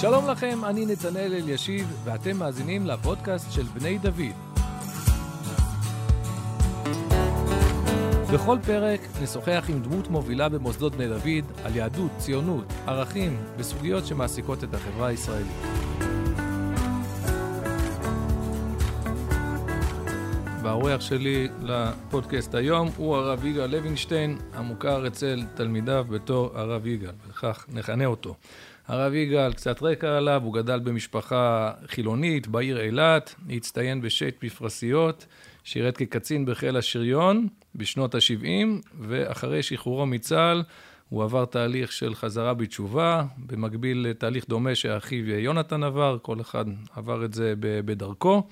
שלום לכם, אני נתנאל אלישיב, ואתם מאזינים לפודקאסט של בני דוד. בכל פרק נשוחח עם דמות מובילה במוסדות בני דוד על יהדות, ציונות, ערכים וסוגיות שמעסיקות את החברה הישראלית. והאורח שלי לפודקאסט היום הוא הרב יגאל לוינשטיין, המוכר אצל תלמידיו בתור הרב יגאל, וכך נכנה אותו. הרב יגאל, קצת רקע עליו, הוא גדל במשפחה חילונית בעיר אילת, הצטיין בשייט מפרשיות, שירת כקצין בחיל השריון בשנות ה-70, ואחרי שחרורו מצה"ל הוא עבר תהליך של חזרה בתשובה, במקביל לתהליך דומה שאחיו יונתן עבר, כל אחד עבר את זה בדרכו.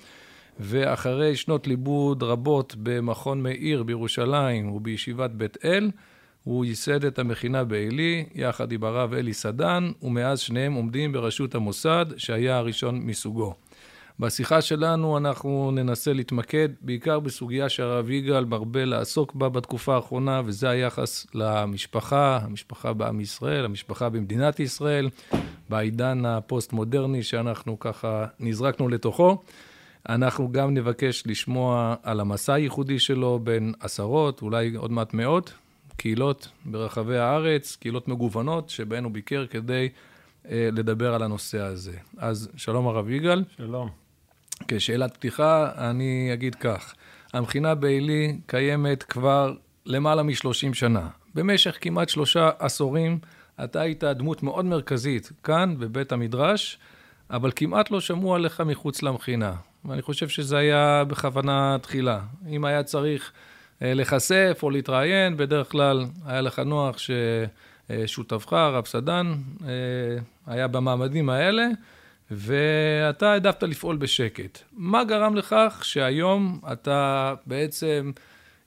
ואחרי שנות לימוד רבות במכון מאיר בירושלים ובישיבת בית אל, הוא ייסד את המכינה בעלי, יחד עם הרב אלי סדן, ומאז שניהם עומדים בראשות המוסד, שהיה הראשון מסוגו. בשיחה שלנו אנחנו ננסה להתמקד בעיקר בסוגיה שהרב יגאל מרבה לעסוק בה בתקופה האחרונה, וזה היחס למשפחה, המשפחה בעם ישראל, המשפחה במדינת ישראל, בעידן הפוסט-מודרני שאנחנו ככה נזרקנו לתוכו. אנחנו גם נבקש לשמוע על המסע הייחודי שלו בין עשרות, אולי עוד מעט מאות, קהילות ברחבי הארץ, קהילות מגוונות, שבהן הוא ביקר כדי אה, לדבר על הנושא הזה. אז שלום הרב יגאל. שלום. כשאלת פתיחה, אני אגיד כך, המכינה בעלי קיימת כבר למעלה מ-30 שנה. במשך כמעט שלושה עשורים אתה היית דמות מאוד מרכזית כאן, בבית המדרש, אבל כמעט לא שמעו עליך מחוץ למכינה. ואני חושב שזה היה בכוונה תחילה. אם היה צריך להיחשף או להתראיין, בדרך כלל היה לך נוח ששותפך, הרב סדן, אה, היה במעמדים האלה, ואתה העדפת לפעול בשקט. מה גרם לכך שהיום אתה בעצם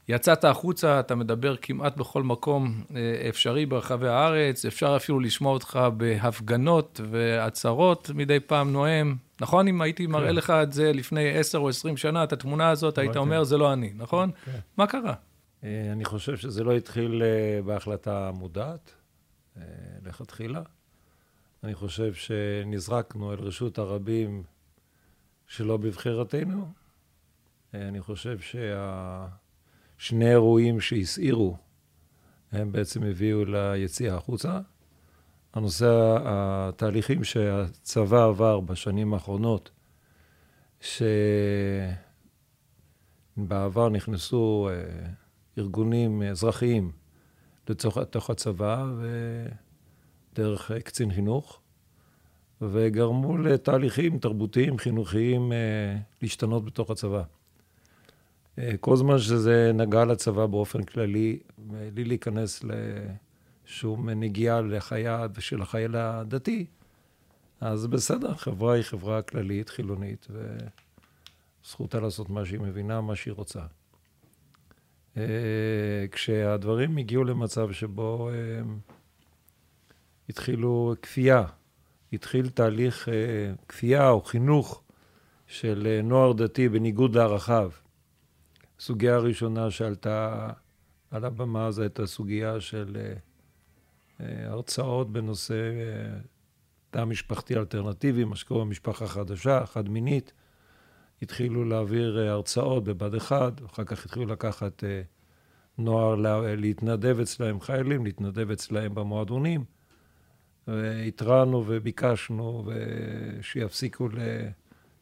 יצאת החוצה, אתה מדבר כמעט בכל מקום אה, אפשרי ברחבי הארץ, אפשר אפילו לשמוע אותך בהפגנות ועצרות מדי פעם נואם. נכון? אם הייתי כן. מראה לך את זה לפני עשר או עשרים שנה, את התמונה הזאת, היית אומר, זה לא אני, נכון? כן. מה קרה? אה, אני חושב שזה לא התחיל אה, בהחלטה מודעת, לכתחילה. אני חושב שנזרקנו אל רשות הרבים שלא בבחירתנו. אני חושב שהשני אירועים שהסעירו, הם בעצם הביאו ליציאה החוצה. הנושא, התהליכים שהצבא עבר בשנים האחרונות, שבעבר נכנסו אה, ארגונים אזרחיים לתוך הצבא, ודרך קצין חינוך, וגרמו לתהליכים תרבותיים, חינוכיים, אה, להשתנות בתוך הצבא. אה, כל זמן שזה נגע לצבא באופן כללי, בלי להיכנס לשום נגיעה לחייל ושל החייל הדתי, אז בסדר, החברה היא חברה כללית, חילונית, וזכותה לעשות מה שהיא מבינה, מה שהיא רוצה. אה, כשהדברים הגיעו למצב שבו התחילו כפייה, התחיל תהליך כפייה או חינוך של נוער דתי בניגוד לערכיו. הסוגיה הראשונה שעלתה על הבמה זו הייתה סוגיה של הרצאות בנושא uh, תא משפחתי אלטרנטיבי, מה שקורה במשפחה חדשה, חד מינית. התחילו להעביר uh, הרצאות בבד אחד, אחר כך התחילו לקחת נוער לה, להתנדב אצלהם, חיילים, להתנדב אצלהם במועדונים. והתרענו וביקשנו שיפסיקו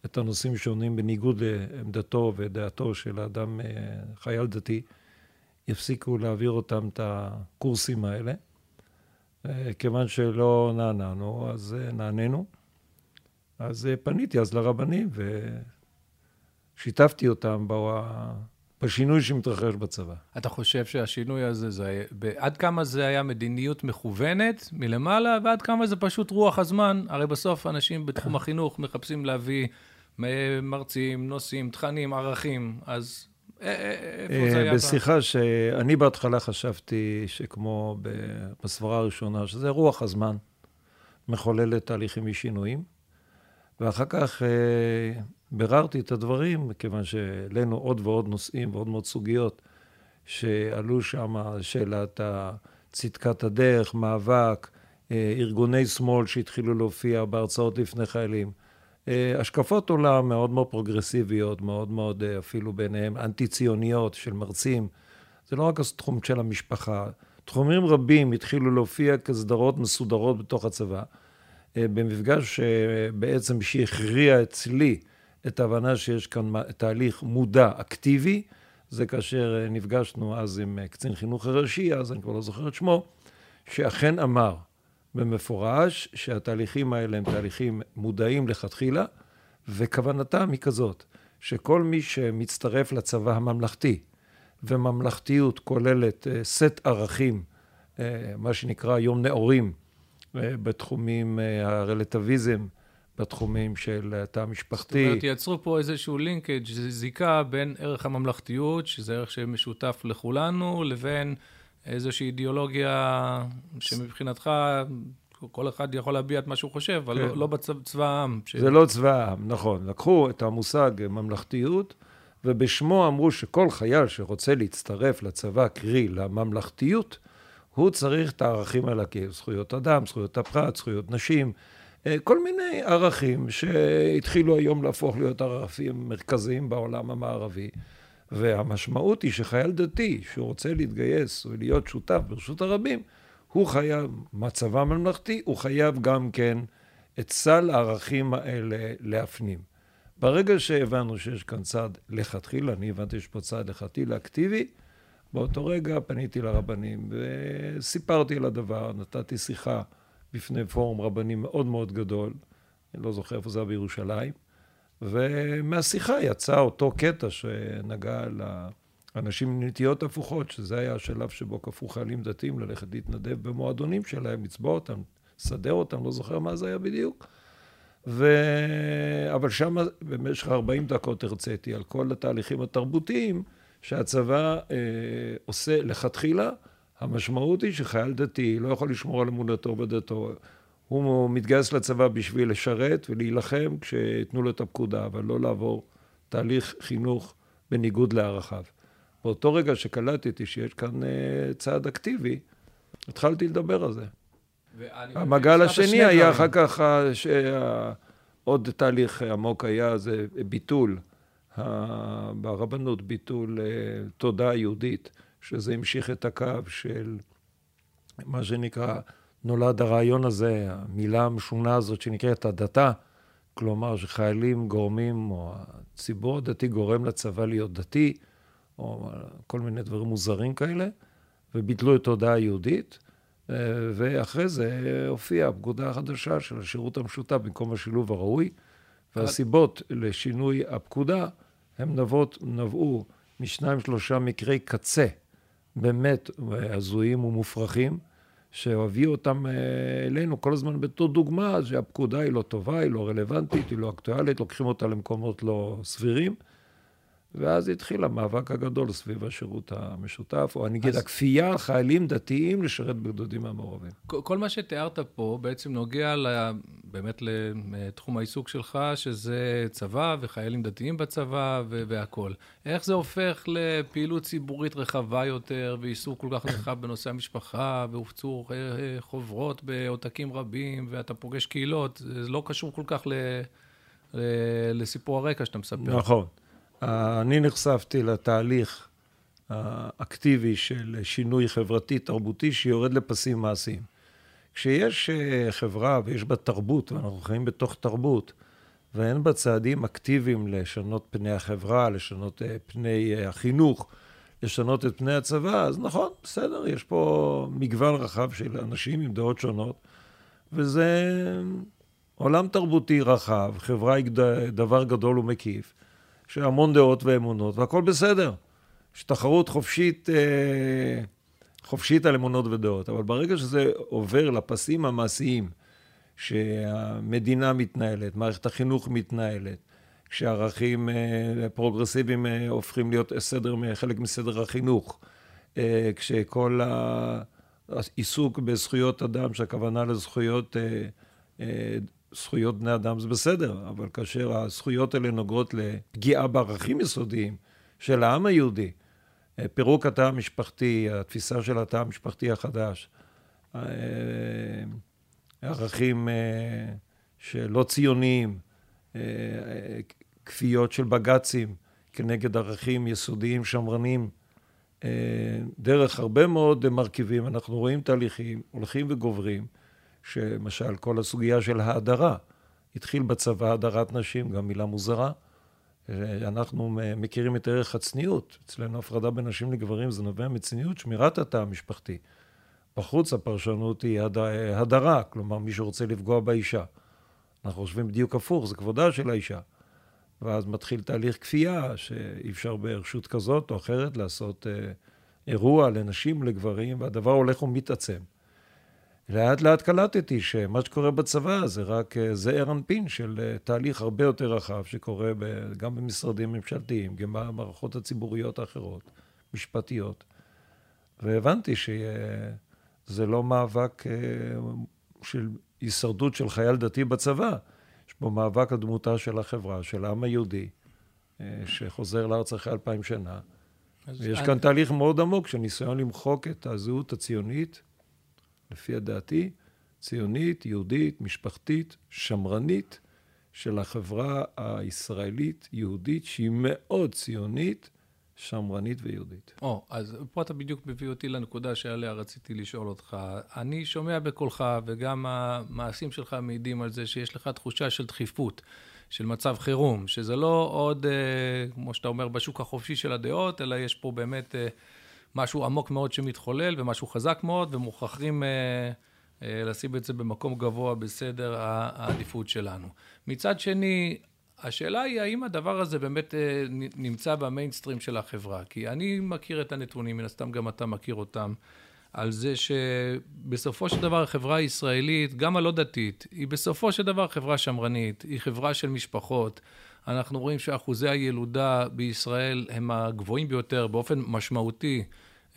את הנושאים שעונים בניגוד לעמדתו ודעתו של האדם, אה, חייל דתי, יפסיקו להעביר אותם את הקורסים האלה. אה, כיוון שלא נעננו, אז אה, נעננו. אז פניתי אז לרבנים ושיתפתי אותם בשינוי שמתרחש בצבא. אתה חושב שהשינוי הזה, זה, עד כמה זה היה מדיניות מכוונת מלמעלה, ועד כמה זה פשוט רוח הזמן? הרי בסוף אנשים בתחום החינוך מחפשים להביא מרצים, נושאים, תכנים, ערכים, אז? בשיחה שאני בהתחלה חשבתי שכמו בסברה הראשונה, שזה רוח הזמן, מחוללת תהליכים ושינויים, ואחר כך אה, ביררתי את הדברים, מכיוון שהעלינו עוד ועוד נושאים ועוד מאוד סוגיות שעלו שם, שאלת צדקת הדרך, מאבק, ארגוני שמאל שהתחילו להופיע בהרצאות לפני חיילים. השקפות עולם מאוד מאוד פרוגרסיביות, מאוד מאוד אפילו ביניהם אנטי-ציוניות של מרצים. זה לא רק התחום של המשפחה. תחומים רבים התחילו להופיע כסדרות מסודרות בתוך הצבא. במפגש בעצם שהכריע אצלי את ההבנה שיש כאן תהליך מודע, אקטיבי, זה כאשר נפגשנו אז עם קצין חינוך הראשי, אז אני כבר לא זוכר את שמו, שאכן אמר במפורש שהתהליכים האלה הם תהליכים מודעים לכתחילה, וכוונתם היא כזאת, שכל מי שמצטרף לצבא הממלכתי, וממלכתיות כוללת אה, סט ערכים, אה, מה שנקרא יום נאורים, אה, בתחומים הרלטיביזם, בתחומים של התא המשפחתי. זאת אומרת, יצרו פה איזשהו לינקג', זיקה בין ערך הממלכתיות, שזה ערך שמשותף לכולנו, לבין איזושהי אידיאולוגיה שמבחינתך כל אחד יכול להביע את מה שהוא חושב, אבל כן. לא, לא בצבא העם. ש... זה לא צבא העם, נכון. לקחו את המושג ממלכתיות, ובשמו אמרו שכל חייל שרוצה להצטרף לצבא, קרי לממלכתיות, הוא צריך את הערכים האלה, כי זכויות אדם, זכויות הפרט, זכויות נשים, אה, כל מיני ערכים שהתחילו היום להפוך להיות ערכים מרכזיים בעולם המערבי. והמשמעות היא שחייל דתי שרוצה להתגייס ולהיות שותף ברשות הרבים, הוא חייב, מצבה ממלכתי, הוא חייב גם כן את סל הערכים האלה להפנים. ברגע שהבנו שיש כאן צד לכתחילה, אני הבנתי שיש פה צד לכתחילה אקטיבי, באותו רגע פניתי לרבנים וסיפרתי על הדבר, נתתי שיחה בפני פורום רבנים מאוד מאוד גדול, אני לא זוכר איפה זה היה בירושלים, ומהשיחה יצא אותו קטע שנגע לאנשים נטיות הפוכות, שזה היה השלב שבו כפו חיילים דתיים ללכת להתנדב במועדונים שלהם, לצבוע אותם, לסדר אותם, לא זוכר מה זה היה בדיוק. ו... אבל שם במשך 40 דקות הרציתי על כל התהליכים התרבותיים שהצבא אה, עושה לכתחילה. המשמעות היא שחייל דתי לא יכול לשמור על אמונתו בדתו. הוא מתגייס לצבא בשביל לשרת ולהילחם כשייתנו לו את הפקודה, אבל לא לעבור תהליך חינוך בניגוד לערכיו. באותו רגע שקלטתי שיש כאן אה, צעד אקטיבי, התחלתי לדבר על זה. המעגל השני היה אחר כך, עוד תהליך עמוק היה, זה ביטול, ברבנות, ביטול אה, תודעה יהודית, שזה המשיך את הקו של מה שנקרא, נולד הרעיון הזה, המילה המשונה הזאת שנקראת הדתה, כלומר שחיילים גורמים, או הציבור הדתי גורם לצבא להיות דתי, או כל מיני דברים מוזרים כאלה, וביטלו את תודעה היהודית. אה, ואחרי זה הופיעה הפקודה החדשה של השירות המשותף במקום השילוב הראוי, והסיבות לשינוי הפקודה הם נבות, נבעו משניים שלושה מקרי קצה, באמת הזויים ומופרכים, שהביאו אותם אה, אלינו כל הזמן בתור דוגמה, שהפקודה היא לא טובה, היא לא רלוונטית, היא לא אקטואלית, לוקחים אותה למקומות לא סבירים. ואז התחיל המאבק הגדול סביב השירות המשותף, או אני אגיד, אז... הכפייה על חיילים דתיים לשרת בגדודים המעורבים. כל מה שתיארת פה בעצם נוגע לה, באמת לתחום העיסוק שלך, שזה צבא וחיילים דתיים בצבא והכול. איך זה הופך לפעילות ציבורית רחבה יותר, ועיסוק כל כך רחב בנושא המשפחה, והופצו אה, אה, חוברות בעותקים רבים, ואתה פוגש קהילות, זה לא קשור כל כך ל... לסיפור הרקע שאתה מספר. נכון. אני נחשפתי לתהליך האקטיבי של שינוי חברתי-תרבותי שיורד לפסים מעשיים. כשיש אה, חברה ויש בה תרבות, ואנחנו חיים בתוך תרבות, ואין בה צעדים אקטיביים לשנות פני החברה, לשנות אה, פני אה, החינוך, לשנות את פני הצבא, אז נכון, בסדר, יש פה מגוון רחב של אנשים עם דעות שונות, וזה עולם תרבותי רחב, חברה היא דבר גדול ומקיף. שהמון דעות ואמונות, והכל בסדר. יש תחרות חופשית, אה, חופשית על אמונות ודעות. אבל ברגע שזה עובר לפסים המעשיים, שהמדינה מתנהלת, מערכת החינוך מתנהלת, כשערכים אה, פרוגרסיביים אה, הופכים להיות סדר, חלק מסדר החינוך, כשכל העיסוק בזכויות אדם, שהכוונה לזכויות זכויות בני אדם זה בסדר, אבל כאשר הזכויות האלה נוגעות לפגיעה בערכים יסודיים של העם היהודי, אה, פירוק התא המשפחתי, התפיסה של התא המשפחתי החדש, אה, ערכים אה, שלא ציוניים, כפיות של בג"צים כנגד ערכים יסודיים שמרנים. דרך הרבה מאוד מרכיבים, אנחנו רואים תהליכים הולכים וגוברים, שמשל כל הסוגיה של ההדרה, התחיל בצבא הדרת נשים, גם מילה מוזרה. אנחנו מכירים את ערך הצניעות. אצלנו הפרדה בין נשים לגברים זה נובע מצניעות, שמירת התא המשפחתי. בחוץ הפרשנות היא הד... הדרה, כלומר מי שרוצה לפגוע באישה. אנחנו חושבים בדיוק הפוך, זה כבודה של האישה. ואז מתחיל תהליך כפייה, שאי אפשר ברשות כזאת או אחרת לעשות אה, אירוע לנשים, לגברים, והדבר הולך ומתעצם. לאט לאט קלטתי שמה שקורה בצבא זה רק אה, זעיר אנפין של אה, תהליך הרבה יותר רחב שקורה ב, גם במשרדים ממשלתיים, גם במערכות הציבוריות האחרות, משפטיות. והבנתי שזה לא מאבק אה, של הישרדות של חייל דתי בצבא, יש פה מאבק על דמותה של החברה, של העם היהודי, שחוזר לארץ אחרי אלפיים שנה. ויש אני... כאן תהליך מאוד עמוק של ניסיון למחוק את הזהות הציונית. לפי דעתי, ציונית, יהודית, משפחתית, שמרנית, של החברה הישראלית-יהודית, שהיא מאוד ציונית, שמרנית ויהודית. או, oh, אז פה אתה בדיוק מביא אותי לנקודה שעליה רציתי לשאול אותך. אני שומע בקולך, וגם המעשים שלך מעידים על זה שיש לך תחושה של דחיפות, של מצב חירום, שזה לא עוד, אה, כמו שאתה אומר, בשוק החופשי של הדעות, אלא יש פה באמת... אה, משהו עמוק מאוד שמתחולל ומשהו חזק מאוד, ומוכרחים אה, אה, לשים את זה במקום גבוה בסדר העדיפות שלנו. מצד שני, השאלה היא האם הדבר הזה באמת אה, נמצא במיינסטרים של החברה. כי אני מכיר את הנתונים, מן הסתם גם אתה מכיר אותם, על זה שבסופו של דבר החברה הישראלית, גם הלא דתית, היא בסופו של דבר חברה שמרנית, היא חברה של משפחות. אנחנו רואים שאחוזי הילודה בישראל הם הגבוהים ביותר באופן משמעותי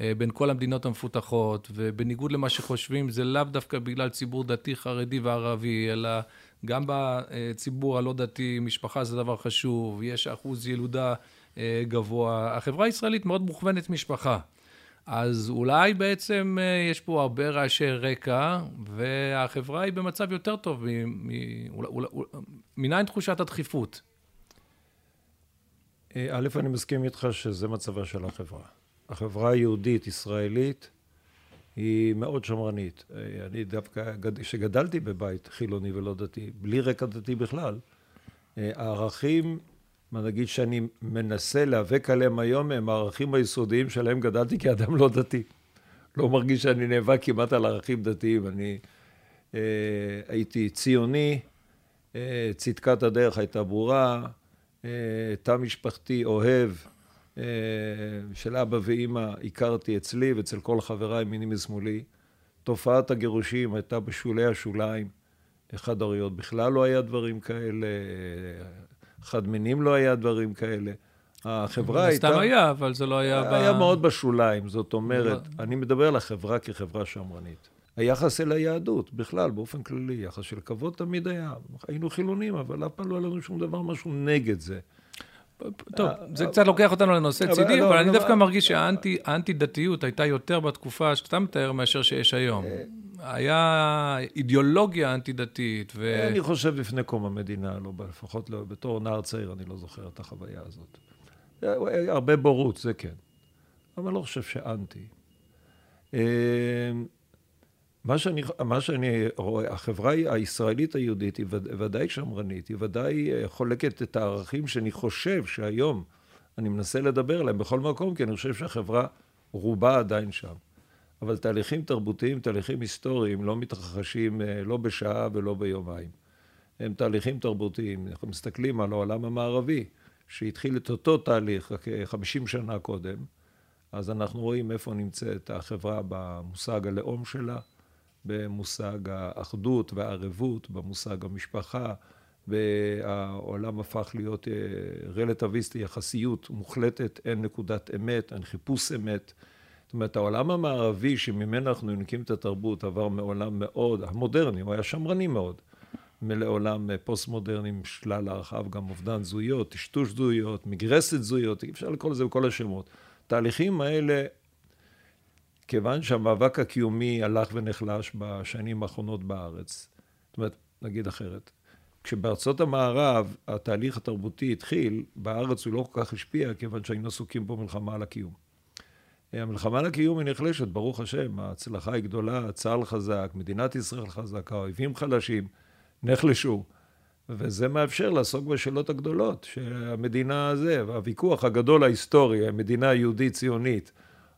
אה, בין כל המדינות המפותחות, ובניגוד למה שחושבים, זה לאו דווקא בגלל ציבור דתי, חרדי וערבי, אלא גם בציבור הלא דתי, משפחה זה דבר חשוב, יש אחוז ילודה אה, גבוה. החברה הישראלית מאוד מוכוונת משפחה. אז אולי בעצם אה, יש פה הרבה רעשי רקע, והחברה היא במצב יותר טוב. מניין תחושת הדחיפות? א', אני מסכים איתך שזה מצבה של החברה. החברה היהודית, ישראלית, היא מאוד שמרנית. אני דווקא, כשגדלתי בבית חילוני ולא דתי, בלי רקע דתי בכלל, הערכים, מה נגיד שאני מנסה להיאבק עליהם היום, הם הערכים היסודיים שלהם גדלתי כאדם לא דתי. לא מרגיש שאני נאבק כמעט על ערכים דתיים. אני אה, הייתי ציוני, אה, צדקת הדרך הייתה ברורה, אה, תא משפחתי אוהב, אה, של אבא ואימא הכרתי אצלי ואצל כל חבריי מיני משמאלי. תופעת הגירושים הייתה בשולי השוליים. חד הוריות בכלל לא היה דברים כאלה, חד מינים לא היה דברים כאלה. החברה הייתה... סתם היה, אבל זה לא היה... היה ב... מאוד בשוליים, זאת אומרת, לא... אני מדבר על החברה כחברה שמרנית. היחס אל היהדות, בכלל, באופן כללי, יחס של כבוד תמיד היה. היינו חילונים, אבל אף פעם לא היה לנו שום דבר, משהו נגד זה. טוב, זה קצת לוקח אותנו לנושא צידי, אבל אני דווקא מרגיש שהאנטי-דתיות הייתה יותר בתקופה שאתה מתאר מאשר שיש היום. היה אידיאולוגיה אנטי-דתית. ו... אני חושב לפני קום המדינה, לא, לפחות לא, בתור נער צעיר, אני לא זוכר את החוויה הזאת. הרבה בורות, זה כן. אבל אני לא חושב שאנטי. מה שאני, מה שאני רואה, החברה הישראלית היהודית היא ודאי שמרנית, היא ודאי אה, חולקת את הערכים שאני חושב שהיום אני מנסה לדבר עליהם בכל מקום, כי אני חושב שהחברה רובה עדיין שם. אבל תהליכים תרבותיים, תהליכים היסטוריים, לא מתרחשים אה, לא בשעה ולא ביומיים. הם תהליכים תרבותיים. אנחנו מסתכלים על העולם המערבי, שהתחיל את אותו תהליך רק 50 אה, שנה קודם, אז אנחנו רואים איפה נמצאת החברה במושג הלאום שלה, במושג האחדות והערבות, במושג המשפחה, והעולם הפך להיות אה, רלטיביסטי, יחסיות מוחלטת, אין נקודת אמת, אין חיפוש אמת. זאת אומרת, העולם המערבי שממנו אנחנו יונקים את התרבות עבר מעולם מאוד, המודרני, הוא היה שמרני מאוד, מלעולם פוסט-מודרני עם שלל הרחב, גם אובדן זהויות, טשטוש זהויות, מגרסת זהויות, אי אפשר לקרוא לזה בכל השמות. התהליכים האלה כיוון שהמאבק הקיומי הלך ונחלש בשנים האחרונות בארץ, זאת אומרת, נגיד אחרת. כשבארצות המערב התהליך התרבותי התחיל, בארץ הוא לא כל כך השפיע, כיוון שהיינו עסוקים פה מלחמה על הקיום. המלחמה על הקיום היא נחלשת, ברוך השם, ההצלחה היא גדולה, צה"ל חזק, מדינת ישראל חזקה, האויבים חלשים, נחלשו. וזה מאפשר לעסוק בשאלות הגדולות, שהמדינה הזה, והוויכוח הגדול ההיסטורי, המדינה יהודית ציונית,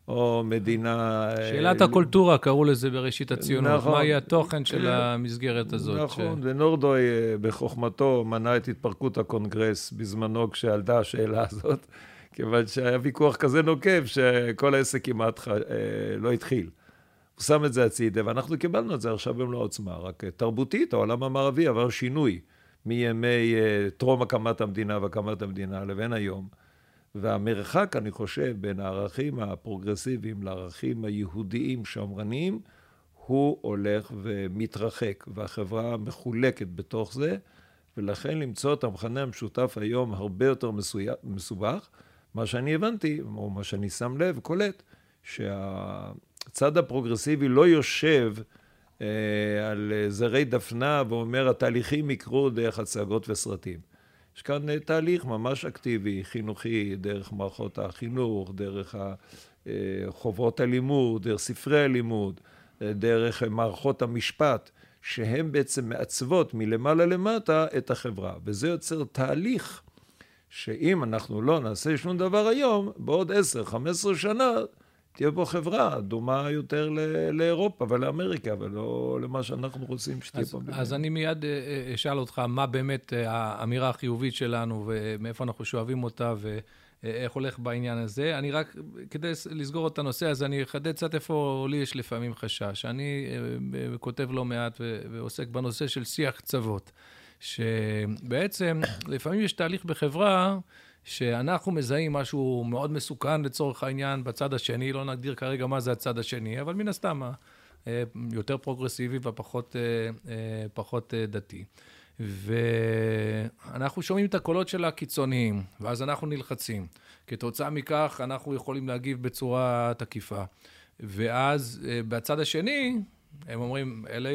או מדינה... שאלת הקולטורה, קראו לזה בראשית הציונות. נכון. מה יהיה התוכן של המסגרת הזאת? נכון, ש... ונורדוי אה, בחוכמתו מנע את התפרקות הקונגרס בזמנו כשעלתה השאלה הזאת, כיוון שהיה ויכוח כזה נוקב שכל העסק כמעט אה, לא התחיל. הוא שם את זה הצידה, ואנחנו קיבלנו את זה עכשיו במלוא העוצמה. רק אה, תרבותית, העולם המערבי עבר שינוי מימי טרום הקמת המדינה והקמת המדינה לבין היום. והמרחק, אני חושב, בין הערכים הפרוגרסיביים לערכים היהודיים שמרניים, הוא הולך ומתרחק, והחברה מחולקת בתוך זה, ולכן למצוא את המכנה המשותף היום הרבה יותר מסובך. מה שאני הבנתי, או מה שאני שם לב, קולט, שהצד הפרוגרסיבי לא יושב אה, על זרי דפנה ואומר, התהליכים יקרו דרך הצגות וסרטים. יש כאן אה, תהליך ממש אקטיבי, חינוכי, דרך מערכות החינוך, דרך אה, חובות הלימוד, דרך ספרי הלימוד, אה, דרך מערכות המשפט, שהן בעצם מעצבות מלמעלה למטה את החברה. וזה יוצר תהליך שאם אנחנו לא נעשה שום דבר היום, בעוד עשר, חמש עשרה שנה, תהיה פה חברה דומה יותר לאירופה ולאמריקה, ולא למה שאנחנו רוצים שתהיה פה. אז אני מיד אה, אה, אשאל אותך, מה באמת אה, האמירה החיובית שלנו, ומאיפה אנחנו שואבים אותה, ואיך הולך בעניין הזה. אני רק, כדי לסגור את הנושא הזה, אני אחדד קצת איפה לי יש לפעמים חשש. אני כותב לא מעט ועוסק בנושא של שיח קצוות. שבעצם לפעמים יש תהליך בחברה שאנחנו מזהים משהו מאוד מסוכן לצורך העניין בצד השני, לא נגדיר כרגע מה זה הצד השני, אבל מן הסתם אה, יותר פרוגרסיבי ופחות אה, אה, דתי. ואנחנו שומעים את הקולות של הקיצוניים, ואז אנחנו נלחצים. כתוצאה מכך, אנחנו יכולים להגיב בצורה תקיפה. ואז בצד השני, הם אומרים, אלה,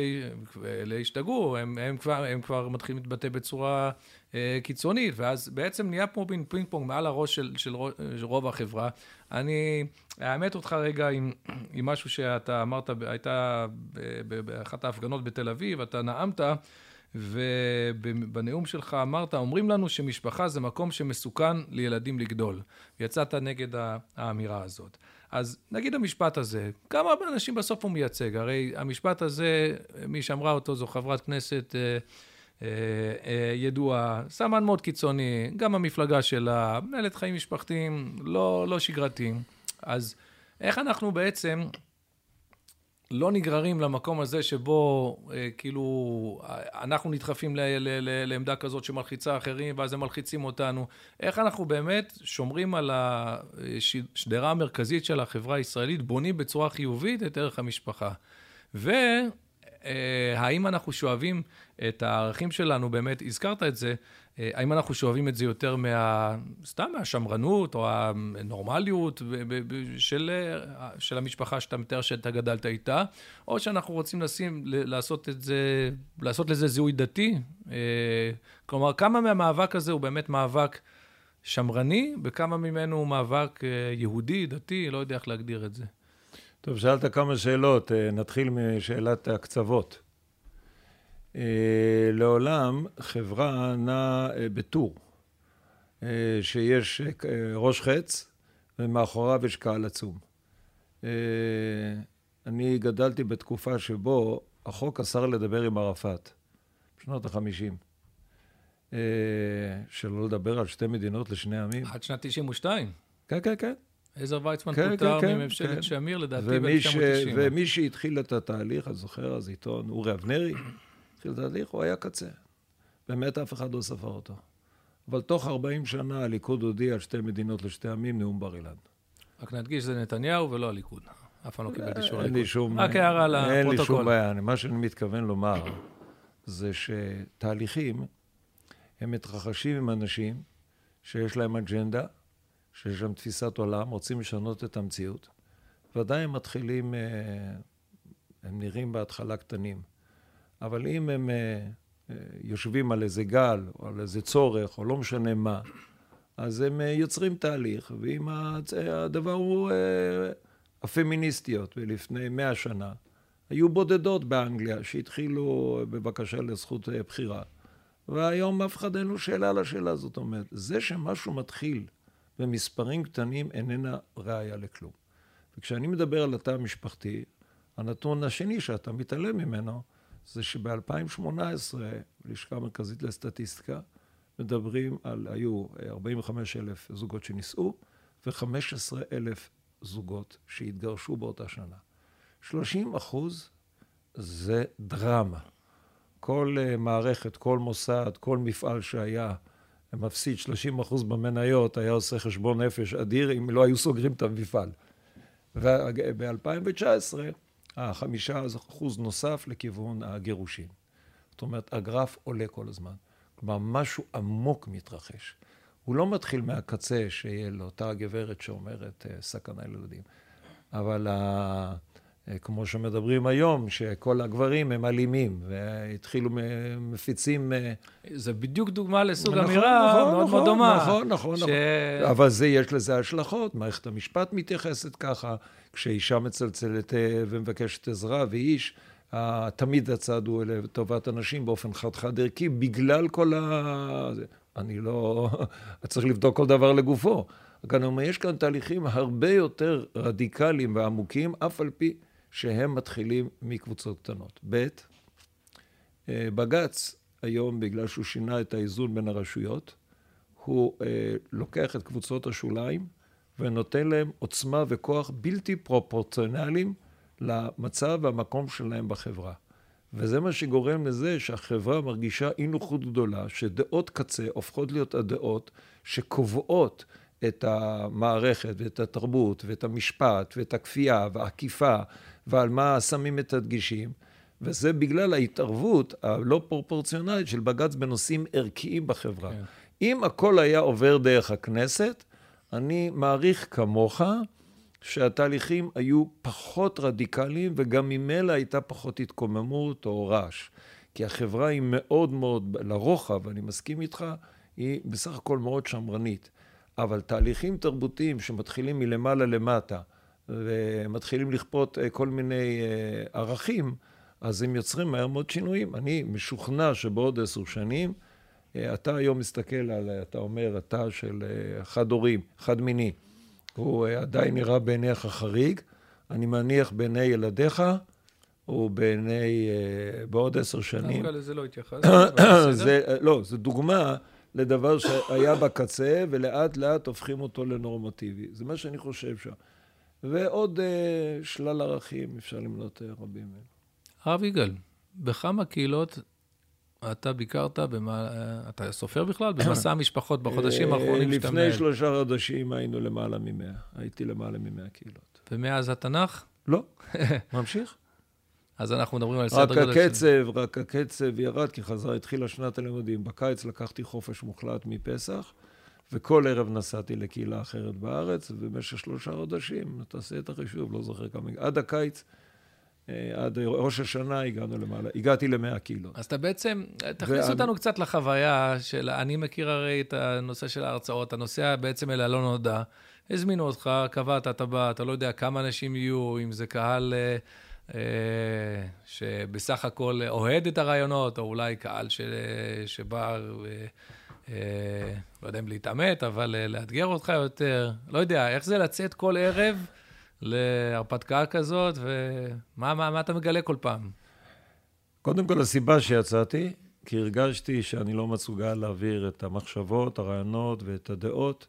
אלה השתגעו, הם, הם, כבר, הם כבר מתחילים להתבטא בצורה אה, קיצונית, ואז בעצם נהיה פה מין פינג פונג מעל הראש של, של, של רוב החברה. אני אאמת אותך רגע עם, עם משהו שאתה אמרת, הייתה באחת ההפגנות בתל אביב, אתה נאמת, ובנאום שלך אמרת, אומרים לנו שמשפחה זה מקום שמסוכן לילדים לגדול. יצאת נגד האמירה הזאת. אז נגיד המשפט הזה, כמה אנשים בסוף הוא מייצג? הרי המשפט הזה, מי שאמרה אותו זו חברת כנסת אה, אה, אה, ידועה, סמן מאוד קיצוני, גם המפלגה שלה, מנהלת חיים משפחתיים לא, לא שגרתיים. אז איך אנחנו בעצם לא נגררים למקום הזה שבו אה, כאילו אנחנו נדחפים ל, ל, ל, לעמדה כזאת שמלחיצה אחרים ואז הם מלחיצים אותנו. איך אנחנו באמת שומרים על השדרה המרכזית של החברה הישראלית, בונים בצורה חיובית את ערך המשפחה. והאם אנחנו שואבים את הערכים שלנו, באמת, הזכרת את זה, אה, האם אנחנו שואבים את זה יותר מה... סתם מהשמרנות או הנורמליות של, של המשפחה שאתה מתאר שאתה גדלת איתה, או שאנחנו רוצים לשים, לעשות את זה, לעשות לזה זיהוי דתי? אה, כלומר, כמה מהמאבק הזה הוא באמת מאבק שמרני, וכמה ממנו הוא מאבק אה, יהודי, דתי, לא יודע איך להגדיר את זה. טוב, שאלת כמה שאלות, נתחיל משאלת הקצוות. אה, לעולם חברה נעה אה, בטור, אה, שיש ראש חץ ומאחוריו יש קהל עצום. אני גדלתי בתקופה שבו החוק אסר לדבר עם ערפאת, בשנות החמישים. שלא לדבר על שתי מדינות לשני עמים. עד שנת 92. כן, כן, כן. עזר ויצמן כן, פוטר כן, כן, מממשלת כן. שמיר, לדעתי, ב-1990. ומי שהתחיל את התהליך, אני זוכר אז עיתון אורי אבנרי, התחיל תהליך, הוא היה קצה. באמת אף אחד לא ספר אותו. אבל תוך 40 שנה הליכוד הודיע על שתי מדינות לשתי עמים, נאום בר אילן. רק נדגיש, זה נתניהו ולא הליכוד. אף פעם לא קיבל אישור הליכוד. אין לי שום... רק הערה לפרוטוקול. אין לי שום בעיה. מה שאני מתכוון לומר, זה שתהליכים, הם מתרחשים עם אנשים שיש להם אג'נדה, שיש להם תפיסת עולם, רוצים לשנות את המציאות, ודאי הם מתחילים, אה, הם נראים בהתחלה קטנים. אבל אם הם יושבים על איזה גל, או על איזה צורך, או לא משנה מה, אז הם יוצרים תהליך, ואם הדבר הוא הפמיניסטיות, ולפני מאה שנה, היו בודדות באנגליה שהתחילו בבקשה לזכות בחירה. והיום אף אחד אין לו שאלה על השאלה הזאת. אומרת, זה שמשהו מתחיל במספרים קטנים איננה ראיה לכלום. וכשאני מדבר על התא המשפחתי, הנתון השני שאתה מתעלם ממנו, זה שב-2018, לשכה המרכזית לסטטיסטיקה, מדברים על, היו 45 אלף זוגות שנישאו ו-15 אלף זוגות שהתגרשו באותה שנה. 30 אחוז זה דרמה. כל uh, מערכת, כל מוסד, כל מפעל שהיה מפסיד 30 אחוז במניות, היה עושה חשבון נפש אדיר אם לא היו סוגרים את המפעל. וב-2019, החמישה אחוז נוסף לכיוון הגירושים. זאת אומרת, הגרף עולה כל הזמן. כלומר, משהו עמוק מתרחש. הוא לא מתחיל מהקצה, שיהיה לאותה גברת שאומרת אה, סכנה לילדים. אבל אה, כמו שמדברים היום, שכל הגברים הם אלימים, והתחילו מפיצים... אה, זה בדיוק דוגמה לסוג נכון, אמירה נכון, מאוד נכון, מאוד דומה. נכון, נכון, ש... נכון. אבל זה, יש לזה השלכות. מערכת המשפט מתייחסת ככה, כשאישה מצלצלת אה, ומבקשת עזרה, ואיש, תמיד הצד הוא לטובת הנשים באופן חד-חד ערכי, בגלל כל ה... אני לא... צריך לבדוק כל דבר לגופו. אומר, יש כאן תהליכים הרבה יותר רדיקליים ועמוקים, אף על פי שהם מתחילים מקבוצות קטנות. ב', אה, בג"ץ היום, בגלל שהוא שינה את האיזון בין הרשויות, הוא אה, לוקח את קבוצות השוליים ונותן להם עוצמה וכוח בלתי פרופורציונליים למצב והמקום שלהם בחברה. וזה מה שגורם לזה שהחברה מרגישה אי נוחות גדולה, שדעות קצה הופכות להיות הדעות שקובעות את המערכת ואת התרבות ואת המשפט ואת הכפייה והעקיפה ועל מה שמים את הדגישים, וזה בגלל ההתערבות הלא פרופורציונלית של בג"ץ בנושאים ערכיים בחברה. כן. אם הכל היה עובר דרך הכנסת, אני מעריך כמוך שהתהליכים היו פחות רדיקליים וגם ממילא הייתה פחות התקוממות או רעש. כי החברה היא מאוד מאוד, לרוחב, אני מסכים איתך, היא בסך הכל מאוד שמרנית. אבל תהליכים תרבותיים שמתחילים מלמעלה למטה, ומתחילים לכפות אה, כל מיני אה, ערכים, אז הם יוצרים מהר מאוד שינויים. אני משוכנע שבעוד עשר שנים, אה, אתה היום מסתכל על, אתה אומר, אתה של חד הורים, חד מיני, הוא עדיין נראה בעיניך חריג, אני מניח בעיני ילדיך, הוא בעיני, בעוד עשר שנים. דווקא לזה לא התייחסת, לא, זו דוגמה לדבר שהיה בקצה, ולאט לאט הופכים אותו לנורמטיבי. זה מה שאני חושב שם. ועוד uh, שלל ערכים, אפשר למנות uh, רבים מהם. הרב יגאל, בכמה קהילות אתה ביקרת, במה, אתה סופר בכלל? במסע המשפחות בחודשים האחרונים שאתה מנהל. לפני שלושה חודשים היינו למעלה ממאה. הייתי למעלה ממאה קהילות. ומאז התנ"ך? לא. ממשיך. אז אנחנו מדברים על סדר גודל של... רק הקצב, רק הקצב ירד, כי חזרה, התחילה שנת הלימודים. בקיץ לקחתי חופש מוחלט מפסח. וכל ערב נסעתי לקהילה אחרת בארץ, ובמשך שלושה חודשים, תעשה את החישוב, לא זוכר כמה, עד הקיץ, אה, עד ראש השנה הגענו למעלה, הגעתי למאה קילו. אז אתה בעצם, תכניס ואני... אותנו קצת לחוויה של, אני מכיר הרי את הנושא של ההרצאות, אתה נוסע בעצם אל הלא נודע, הזמינו אותך, קבעת, אתה בא, אתה לא יודע כמה אנשים יהיו, אם זה קהל... אה, אה שבסך הכל אוהד את הרעיונות, או אולי קהל ש... שבא אה, אה, לא יודע אם להתעמת, אבל אה, לאתגר אותך יותר. לא יודע, איך זה לצאת כל ערב להרפתקה כזאת, ומה מה, מה אתה מגלה כל פעם? קודם כל, הסיבה שיצאתי, כי הרגשתי שאני לא מסוגל להעביר את המחשבות, הרעיונות ואת הדעות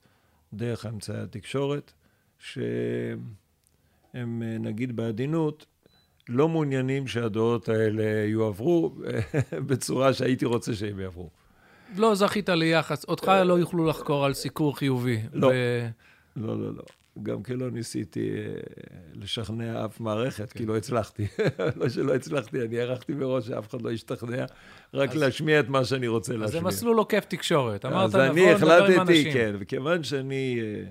דרך אמצעי התקשורת, שהם, אה, נגיד בעדינות, לא מעוניינים שהדעות האלה יועברו בצורה שהייתי רוצה שהם יעברו. לא זכית ליחס, אותך אה, לא יוכלו לחקור על סיקור חיובי. לא, לא, לא, לא. גם כי לא ניסיתי אה, לשכנע אף מערכת, כי כן. לא הצלחתי. לא שלא הצלחתי, אני הערכתי מראש שאף אחד לא ישתכנע, רק להשמיע את מה שאני רוצה להשמיע. אז זה מסלול עוקף תקשורת. אמרת, נבוא, נדבר עם אנשים. כן, וכיוון שאני, אה,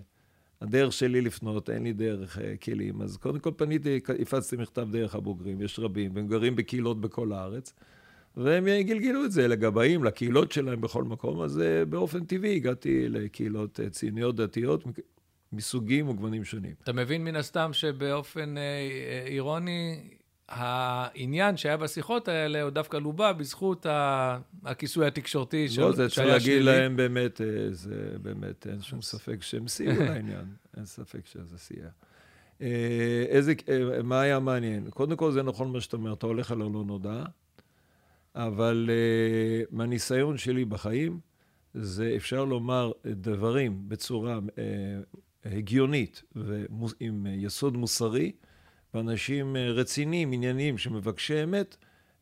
הדרך שלי לפנות, אין לי דרך כלים, אז קודם כל פניתי, הפצתי מכתב דרך הבוגרים, יש רבים, והם גרים בקהילות בכל הארץ. והם גלגלו את זה לגבאים, לקהילות שלהם בכל מקום, אז אה, באופן טבעי הגעתי לקהילות אה, ציוניות דתיות מסוגים וגוונים שונים. אתה מבין מן הסתם שבאופן אירוני, העניין שהיה בשיחות האלה הוא דווקא לובה בזכות הכיסוי התקשורתי שהיה שלילי. לא, זה צריך להגיד להם באמת, זה באמת, אין שום ספק שהם סייעו לעניין, אין ספק שזה סייע. איזה, מה היה מעניין? קודם כל זה נכון מה שאתה אומר, אתה הולך על הלא נודע. אבל uh, מהניסיון שלי בחיים, זה אפשר לומר דברים בצורה uh, הגיונית ועם יסוד מוסרי, ואנשים uh, רציניים, ענייניים, שמבקשי אמת,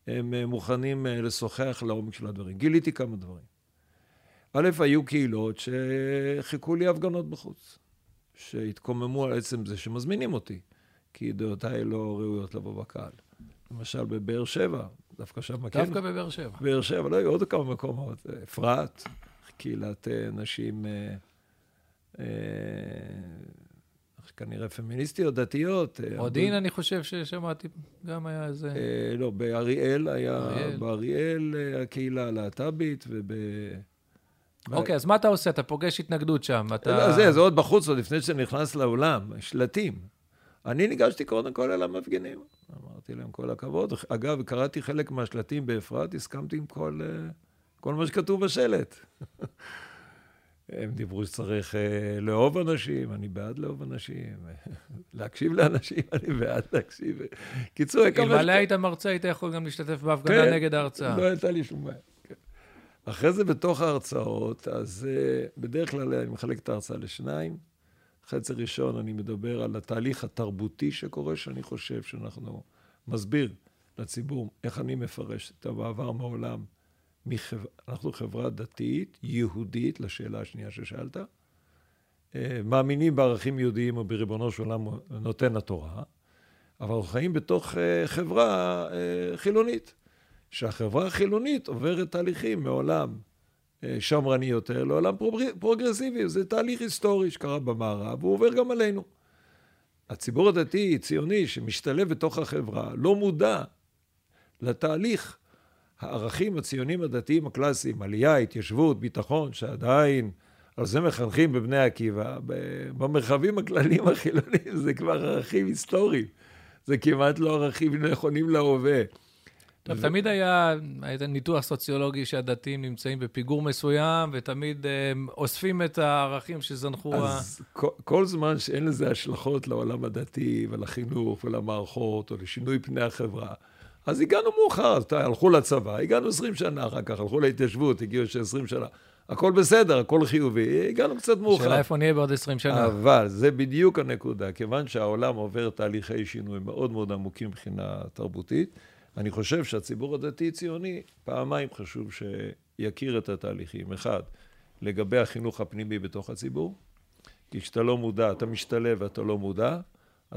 הם uh, מוכנים uh, לשוחח לעומק של הדברים. גיליתי כמה דברים. א', היו קהילות שחיכו לי הפגנות בחוץ, שהתקוממו על עצם זה שמזמינים אותי, כי דעותיי לא ראויות לבוא בקהל. למשל בבאר שבע, דווקא שם כן. דווקא בבאר שבע. באר שבע, לא, היו עוד כמה מקומות. אפרת, קהילת אה, נשים, אה, אה, כנראה פמיניסטיות, דתיות. מודיעין, אני חושב ששמעתי, גם היה איזה... לא, באריאל היה, באריאל הקהילה הלהט"בית, וב... אוקיי, אז מה אתה עושה? אתה פוגש התנגדות שם, אתה... לא, זה, זה עוד בחוץ, עוד לפני שאתה נכנס לאולם, שלטים. אני ניגשתי קודם כל אל המפגינים. אמרתי להם כל הכבוד. אגב, קראתי חלק מהשלטים באפרת, הסכמתי עם כל, אה, כל מה שכתוב בשלט. הם דיברו שצריך uh, לאהוב אנשים, אני בעד לאהוב אנשים, להקשיב לאנשים, אני בעד להקשיב. קיצור, אלמלא היית מרצה, היית יכול גם להשתתף בהפגנה כן, נגד ההרצאה. לא הייתה לי שום בעיה. כן. אחרי זה, בתוך ההרצאות, אז uh, בדרך כלל אני מחלק את ההרצאה לשניים. חצי ראשון אני מדבר על התהליך התרבותי שקורה, שאני חושב שאנחנו מסביר לציבור איך אני מפרש את המעבר מעולם. מחבר... אנחנו חברה דתית, יהודית, לשאלה השנייה ששאלת. אה, מאמינים בערכים יהודיים או בריבונו של עולם נותן התורה, אבל אנחנו חיים בתוך אה, חברה אה, חילונית. שהחברה החילונית עוברת תהליכים מעולם שמרני יותר לעולם פרוגרסיבי. זה תהליך היסטורי שקרה במערב, והוא עובר גם עלינו. הציבור הדתי, ציוני, שמשתלב בתוך החברה, לא מודע לתהליך הערכים הציונים הדתיים הקלאסיים, עלייה, התיישבות, ביטחון, שעדיין על זה מחנכים בבני עקיבא, במרחבים הכלליים החילוניים זה כבר ערכים היסטוריים. זה כמעט לא ערכים נכונים להווה. טוב, תמיד היה, היה ניתוח סוציולוגי שהדתיים נמצאים בפיגור מסוים, ותמיד הם אוספים את הערכים שזנחו... אז ה... כל, כל זמן שאין לזה השלכות לעולם הדתי ולחינוך ולמערכות או לשינוי פני החברה, אז הגענו מאוחר, אז הלכו לצבא, הגענו 20 שנה אחר כך, הלכו להתיישבות, הגיעו 20 שנה. הכל בסדר, הכל חיובי, הגענו קצת מאוחר. השאלה איפה נהיה בעוד 20 שנה. אבל זה בדיוק הנקודה, כיוון שהעולם עובר תהליכי שינוי מאוד מאוד עמוקים מבחינה תרבותית, אני חושב שהציבור הדתי-ציוני, פעמיים חשוב שיכיר את התהליכים. אחד, לגבי החינוך הפנימי בתוך הציבור, כי כשאתה לא מודע, אתה משתלב ואתה לא מודע,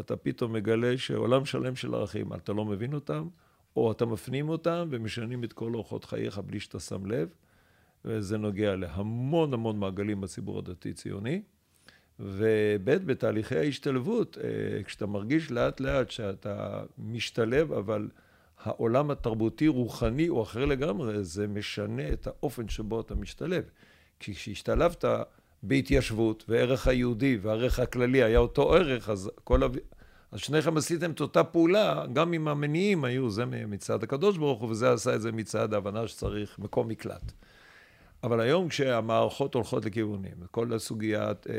אתה פתאום מגלה שעולם שלם של ערכים, אתה לא מבין אותם, או אתה מפנים אותם ומשנים את כל אורחות חייך בלי שאתה שם לב, וזה נוגע להמון המון מעגלים בציבור הדתי-ציוני. וב' בתהליכי ההשתלבות, אה, כשאתה מרגיש לאט לאט שאתה משתלב, אבל העולם התרבותי-רוחני הוא אחר לגמרי, זה משנה את האופן שבו אתה משתלב. כי כשהשתלבת בהתיישבות, וערך היהודי והערך הכללי היה אותו ערך, אז כל... ה... אז שניכם עשיתם את אותה פעולה, גם אם המניעים היו, זה מצד הקדוש ברוך הוא, וזה עשה את זה מצד ההבנה שצריך מקום מקלט. אבל היום כשהמערכות הולכות לכיוונים, כל הסוגיית אה,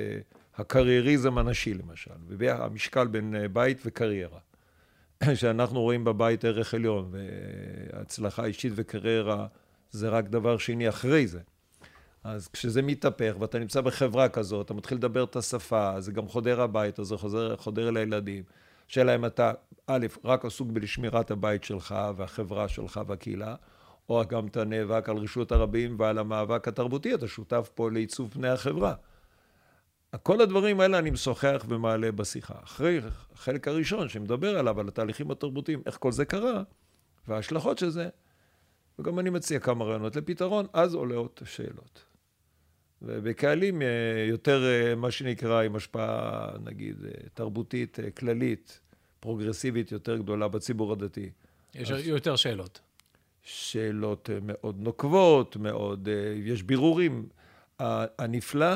הקרייריזם הנשי למשל, והמשקל בין אה, בית וקריירה, שאנחנו רואים בבית ערך עליון, והצלחה אישית וקריירה זה רק דבר שני אחרי זה. אז כשזה מתהפך ואתה נמצא בחברה כזאת, אתה מתחיל לדבר את השפה, זה גם חודר הביתה, זה חוזר, חודר אל הילדים. שאלה אם אתה, א', רק עסוק בשמירת הבית שלך והחברה שלך והקהילה, או גם אתה נאבק על רשות הרבים ועל המאבק התרבותי, אתה שותף פה לעיצוב פני החברה. כל הדברים האלה אני משוחח ומעלה בשיחה. אחרי החלק הראשון שמדבר עליו, על התהליכים התרבותיים, איך כל זה קרה, וההשלכות של זה, וגם אני מציע כמה רעיונות לפתרון, אז עולות שאלות. ובקהלים אה, יותר, אה, מה שנקרא, עם השפעה, נגיד, אה, תרבותית, כללית, פרוגרסיבית יותר גדולה בציבור הדתי. יש אז... יותר שאלות. שאלות מאוד נוקבות, מאוד, יש בירורים. הנפלא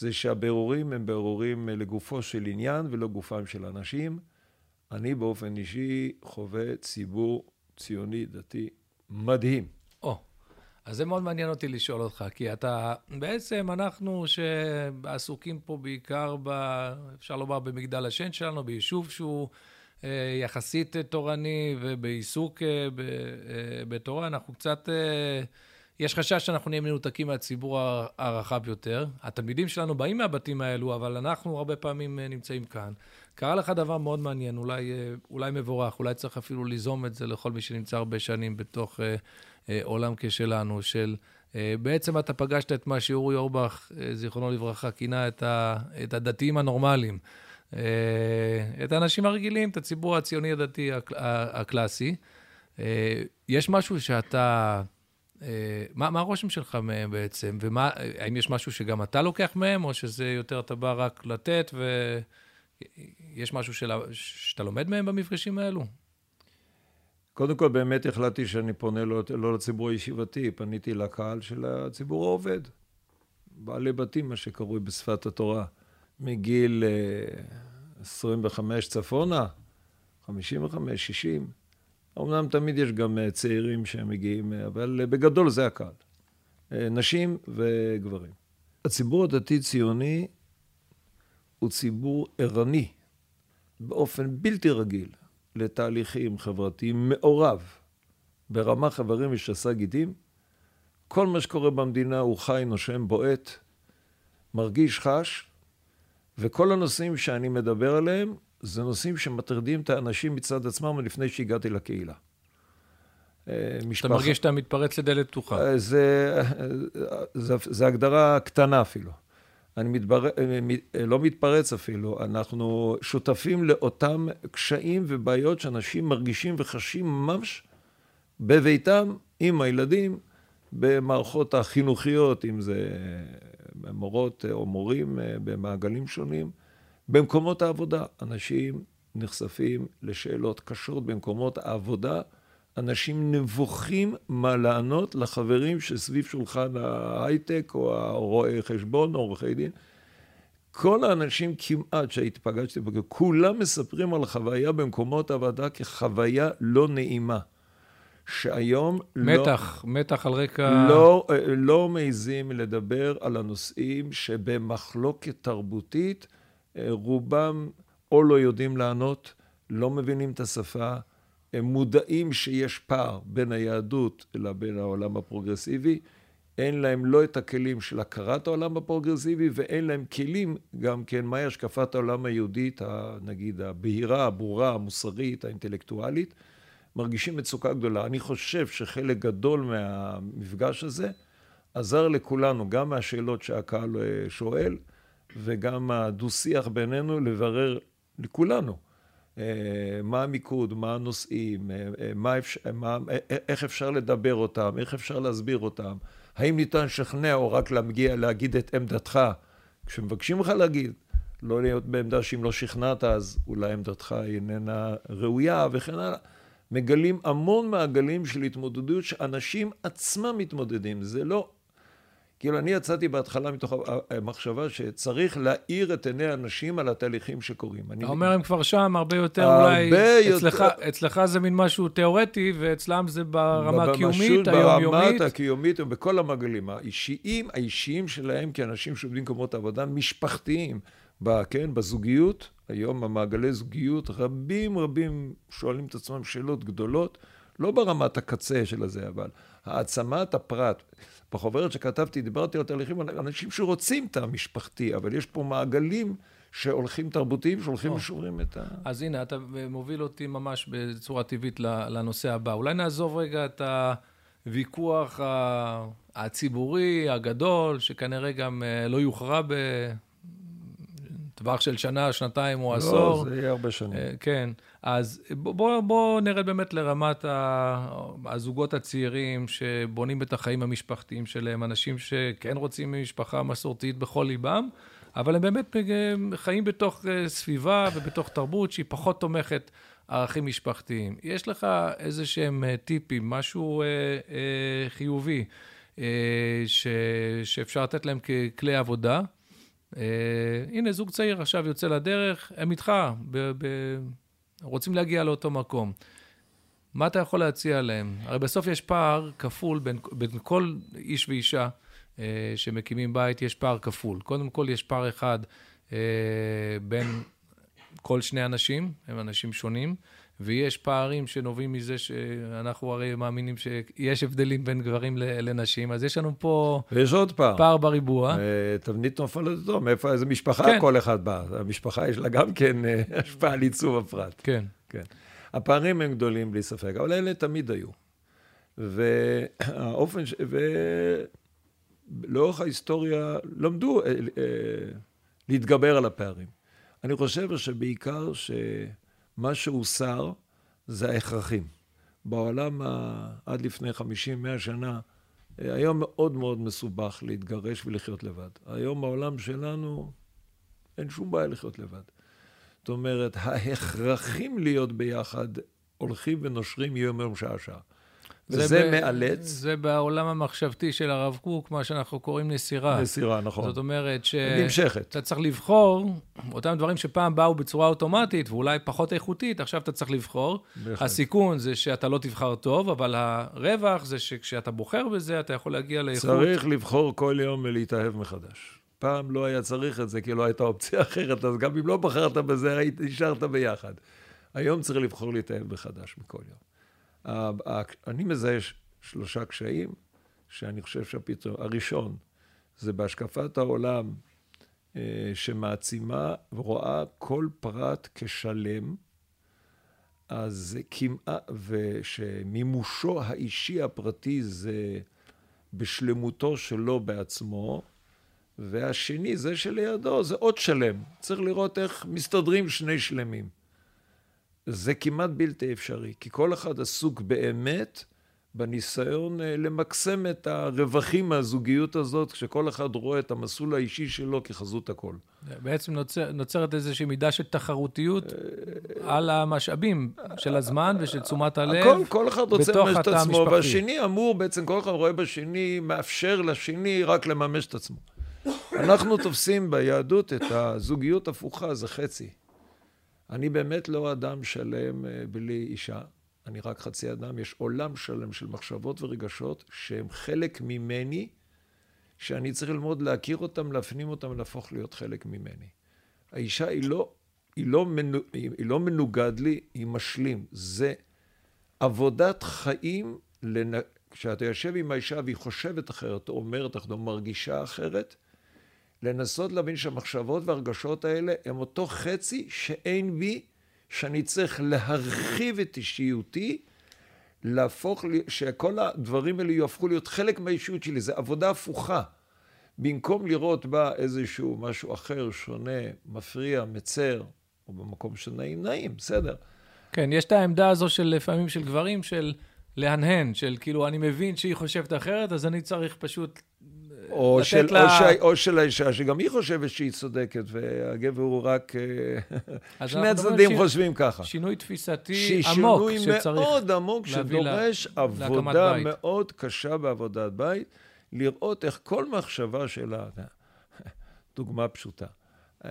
זה שהבירורים הם בירורים לגופו של עניין ולא גופם של אנשים. אני באופן אישי חווה ציבור ציוני דתי מדהים. או, אז זה מאוד מעניין אותי לשאול אותך, כי אתה, בעצם אנחנו שעסוקים פה בעיקר, ב, אפשר לומר, במגדל השן שלנו, ביישוב שהוא אה, יחסית תורני ובעיסוק אה, אה, בתורה, אנחנו קצת... יש חשש שאנחנו נהיה מנותקים מהציבור הרחב יותר. התלמידים שלנו באים מהבתים האלו, אבל אנחנו הרבה פעמים אה, נמצאים כאן. קרה לך דבר מאוד מעניין, אולי, אה, אולי מבורך, אולי צריך אפילו ליזום את זה לכל מי שנמצא הרבה שנים בתוך אה, אה, עולם כשלנו, של אה, בעצם אתה פגשת את מה שאורי אורבך, אה, זיכרונו לברכה, כינה את, ה, את הדתיים הנורמליים. אה, את האנשים הרגילים, את הציבור הציוני הדתי הקל, הקלאסי. אה, יש משהו שאתה... אה, מה, מה הרושם שלך מהם בעצם? והאם יש משהו שגם אתה לוקח מהם, או שזה יותר אתה בא רק לתת, ויש משהו של... שאתה לומד מהם במפגשים האלו? קודם כל, באמת החלטתי שאני פונה לא, לא לציבור הישיבתי, פניתי לקהל של הציבור העובד. בעלי בתים, מה שקרוי בשפת התורה, מגיל 25 אה, צפונה, 55, 60. אמנם תמיד יש גם אה, צעירים שהם מגיעים, אה, אבל בגדול זה הקהל. נשים וגברים. הציבור הדתי-ציוני הוא ציבור ערני באופן בלתי רגיל לתהליכים חברתיים מעורב ברמה חברים ושסה גידים. כל מה שקורה במדינה הוא חי, נושם, בועט, מרגיש, חש, וכל הנושאים שאני מדבר עליהם זה נושאים שמטרידים את האנשים מצד עצמם לפני שהגעתי לקהילה. משפחה. אתה מרגיש שאתה מתפרץ לדלת פתוחה. אה, זה, זה, זה הגדרה קטנה אפילו. אני מתבר... לא מתפרץ אפילו, אנחנו שותפים לאותם קשיים ובעיות שאנשים מרגישים וחשים ממש בביתם, עם הילדים, במערכות החינוכיות, אם זה מורות או מורים במעגלים שונים. במקומות העבודה, אנשים נחשפים לשאלות קשות במקומות העבודה. אנשים נבוכים מה לענות לחברים שסביב שולחן ההייטק, או הרואי חשבון, או עורכי דין. כל האנשים כמעט שהייתי פגשתי, כולם מספרים על חוויה במקומות עבודה כחוויה לא נעימה. שהיום מתח, לא... מתח על רקע... לא, לא מעזים לדבר על הנושאים שבמחלוקת תרבותית, רובם או לא יודעים לענות, לא מבינים את השפה, הם מודעים שיש פער בין היהדות לבין העולם הפרוגרסיבי, אין להם לא את הכלים של הכרת העולם הפרוגרסיבי ואין להם כלים גם כן מהי השקפת העולם היהודית, נגיד הבהירה, הברורה, המוסרית, האינטלקטואלית, מרגישים מצוקה גדולה. אני חושב שחלק גדול מהמפגש הזה עזר לכולנו, גם מהשאלות שהקהל אה, שואל וגם הדו-שיח בינינו לברר לכולנו. אה, מה המיקוד, מה הנושאים, אה, אה, מה אפשר, מה, איך אפשר לדבר אותם, איך אפשר להסביר אותם, האם ניתן לשכנע או רק להגיע, להגיד את עמדתך. כשמבקשים לך להגיד, לא להיות בעמדה שאם לא שכנעת אז אולי עמדתך איננה ראויה וכן הלאה. מגלים המון מעגלים של התמודדות שאנשים עצמם מתמודדים. זה לא כאילו, אני יצאתי בהתחלה מתוך המחשבה שצריך להאיר את עיני האנשים על התהליכים שקורים. אתה אומר, הם כבר שם, הרבה יותר הרבה אולי... אצלך, יותר... אצלך זה מין משהו תיאורטי, ואצלם זה ברמה הקיומית, היומיומית. ברמה הקיומית ובכל המעגלים. האישיים, האישיים שלהם כאנשים שעובדים במקומות עבודה, משפחתיים, ב, כן, בזוגיות. היום המעגלי זוגיות, רבים רבים שואלים את עצמם שאלות גדולות, לא ברמת הקצה של הזה, אבל העצמת הפרט. בחוברת שכתבתי, דיברתי על תהליכים, על אנשים שרוצים את המשפחתי, אבל יש פה מעגלים שהולכים תרבותיים, שהולכים ושוברים את ה... אז הנה, אתה מוביל אותי ממש בצורה טבעית לנושא הבא. אולי נעזוב רגע את הוויכוח הציבורי הגדול, שכנראה גם אה, לא יוכרע בטווח של שנה, שנתיים או לא, עשור. לא, זה יהיה הרבה שנים. אה, כן. אז בואו בוא נרד באמת לרמת הזוגות הצעירים שבונים את החיים המשפחתיים שלהם, אנשים שכן רוצים משפחה מסורתית בכל ליבם, אבל הם באמת חיים בתוך אה, סביבה ובתוך תרבות שהיא פחות תומכת ערכים משפחתיים. יש לך איזה שהם אה, טיפים, משהו אה, אה, חיובי אה, ש, שאפשר לתת להם ככלי עבודה? אה, הנה, זוג צעיר עכשיו יוצא לדרך, הם איתך, ב, ב, רוצים להגיע לאותו מקום. מה אתה יכול להציע להם? הרי בסוף יש פער כפול בין, בין כל איש ואישה אה, שמקימים בית, יש פער כפול. קודם כל, יש פער אחד אה, בין כל שני אנשים, הם אנשים שונים, ויש פערים שנובעים מזה שאנחנו הרי מאמינים שיש הבדלים בין גברים לנשים, אז יש לנו פה... ויש עוד פער. פער בריבוע. אה, תבנית נופלת אותו, מאיפה, איזה משפחה כן. כל אחד בא. המשפחה יש לה גם כן אה, השפעה על עיצוב הפרט. כן. כן. הפערים הם גדולים בלי ספק, אבל אלה תמיד היו. והאופן, ש... ולאורך ההיסטוריה למדו אה, להתגבר על הפערים. אני חושב שבעיקר שמה שהוסר זה ההכרחים. בעולם עד לפני 50-100 שנה, היום מאוד מאוד מסובך להתגרש ולחיות לבד. היום בעולם שלנו אין שום בעיה לחיות לבד. זאת אומרת, ההכרחים להיות ביחד הולכים ונושרים יום יום שעה שעה. וזה ב... מאלץ. זה בעולם המחשבתי של הרב קוק, מה שאנחנו קוראים נסירה. נסירה, נכון. זאת אומרת ש... נמשכת. אתה צריך לבחור, אותם דברים שפעם באו בצורה אוטומטית, ואולי פחות איכותית, עכשיו אתה צריך לבחור. בהחלט. הסיכון זה שאתה לא תבחר טוב, אבל הרווח זה שכשאתה בוחר בזה, אתה יכול להגיע לאיכות. צריך לבחור כל יום ולהתאהב מחדש. פעם לא היה צריך את זה, כי לא הייתה אופציה אחרת, אז גם אם לא בחרת בזה, היית נשארת ביחד. היום צריך לבחור להתאהב מחדש מכל יום. אני מזהה שלושה קשיים, שאני חושב שהפתרון, הראשון, זה בהשקפת העולם אה, שמעצימה ורואה כל פרט כשלם, אז כמעט, ושמימושו האישי הפרטי זה בשלמותו שלו בעצמו, והשני, זה שלידו, זה עוד שלם. צריך לראות איך מסתדרים שני שלמים. זה כמעט בלתי אפשרי, כי כל אחד עסוק באמת בניסיון אה, למקסם את הרווחים מהזוגיות הזאת, כשכל אחד רואה את המסלול האישי שלו כחזות הכל. בעצם נוצר, נוצרת איזושהי מידה של תחרותיות על המשאבים של הזמן ושל תשומת הלב הכל, כל אחד רוצה לממש את עצמו, והשני אמור, בעצם כל אחד רואה בשני, מאפשר לשני רק לממש את עצמו. אנחנו תופסים ביהדות את הזוגיות הפוכה, זה חצי. אני באמת לא אדם שלם אה, בלי אישה, אני רק חצי אדם. יש עולם שלם של מחשבות ורגשות שהם חלק ממני, שאני צריך ללמוד להכיר אותם, להפנים אותם, להפוך להיות חלק ממני. האישה היא לא, היא לא, מנו, היא לא מנוגד לי, היא משלים. זה עבודת חיים, לנ... כשאתה יושב עם האישה והיא חושבת אחרת, או אומרת אחרת, או מרגישה אחרת, לנסות להבין שהמחשבות והרגשות האלה הם אותו חצי שאין בי, שאני צריך להרחיב את אישיותי, להפוך, שכל הדברים האלה יהפכו להיות חלק מהאישיות שלי, זו עבודה הפוכה. במקום לראות בה איזשהו משהו אחר, שונה, מפריע, מצר, או במקום שנעים, נעים, בסדר. כן, יש את העמדה הזו של לפעמים של גברים, של להנהן, של כאילו, אני מבין שהיא חושבת אחרת, אז אני צריך פשוט או של, לה... או, ש... או של האישה, שגם היא חושבת שהיא צודקת, והגבר הוא רק... אה, שני הצדדים חושבים ככה. שינוי תפיסתי עמוק שצריך שינוי מאוד עמוק, שדורש לה... עבודה מאוד קשה בעבודת בית, לראות איך כל מחשבה שלה, דוגמה פשוטה, אה,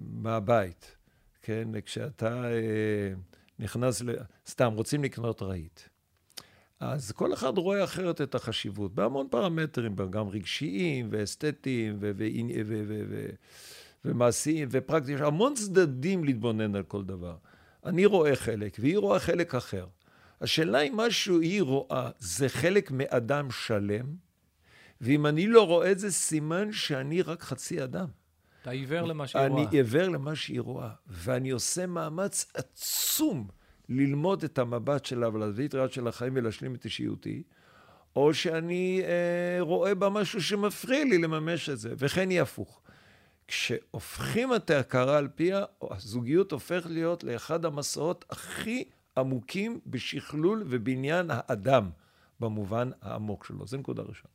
מהבית, כן, כשאתה אה, נכנס, ל... סתם, רוצים לקנות רהיט. אז כל אחד רואה אחרת את החשיבות, בהמון פרמטרים, גם רגשיים ואסתטיים ומעשיים ופרקטיים, יש המון צדדים להתבונן על כל דבר. אני רואה חלק, והיא רואה חלק אחר. השאלה אם משהו היא רואה זה חלק מאדם שלם, ואם אני לא רואה את זה, סימן שאני רק חצי אדם. אתה עיוור למה שהיא רואה. אני עיוור למה שהיא רואה, ואני עושה מאמץ עצום ללמוד את המבט שלה ולהביא את ראיית של החיים ולהשלים את אישיותי, או שאני אה, רואה בה משהו שמפריע לי לממש את זה, וכן היא הפוך. כשהופכים את ההכרה על פיה, הזוגיות הופכת להיות לאחד המסעות הכי עמוקים בשכלול ובניין האדם, במובן העמוק שלו. זו נקודה ראשונה.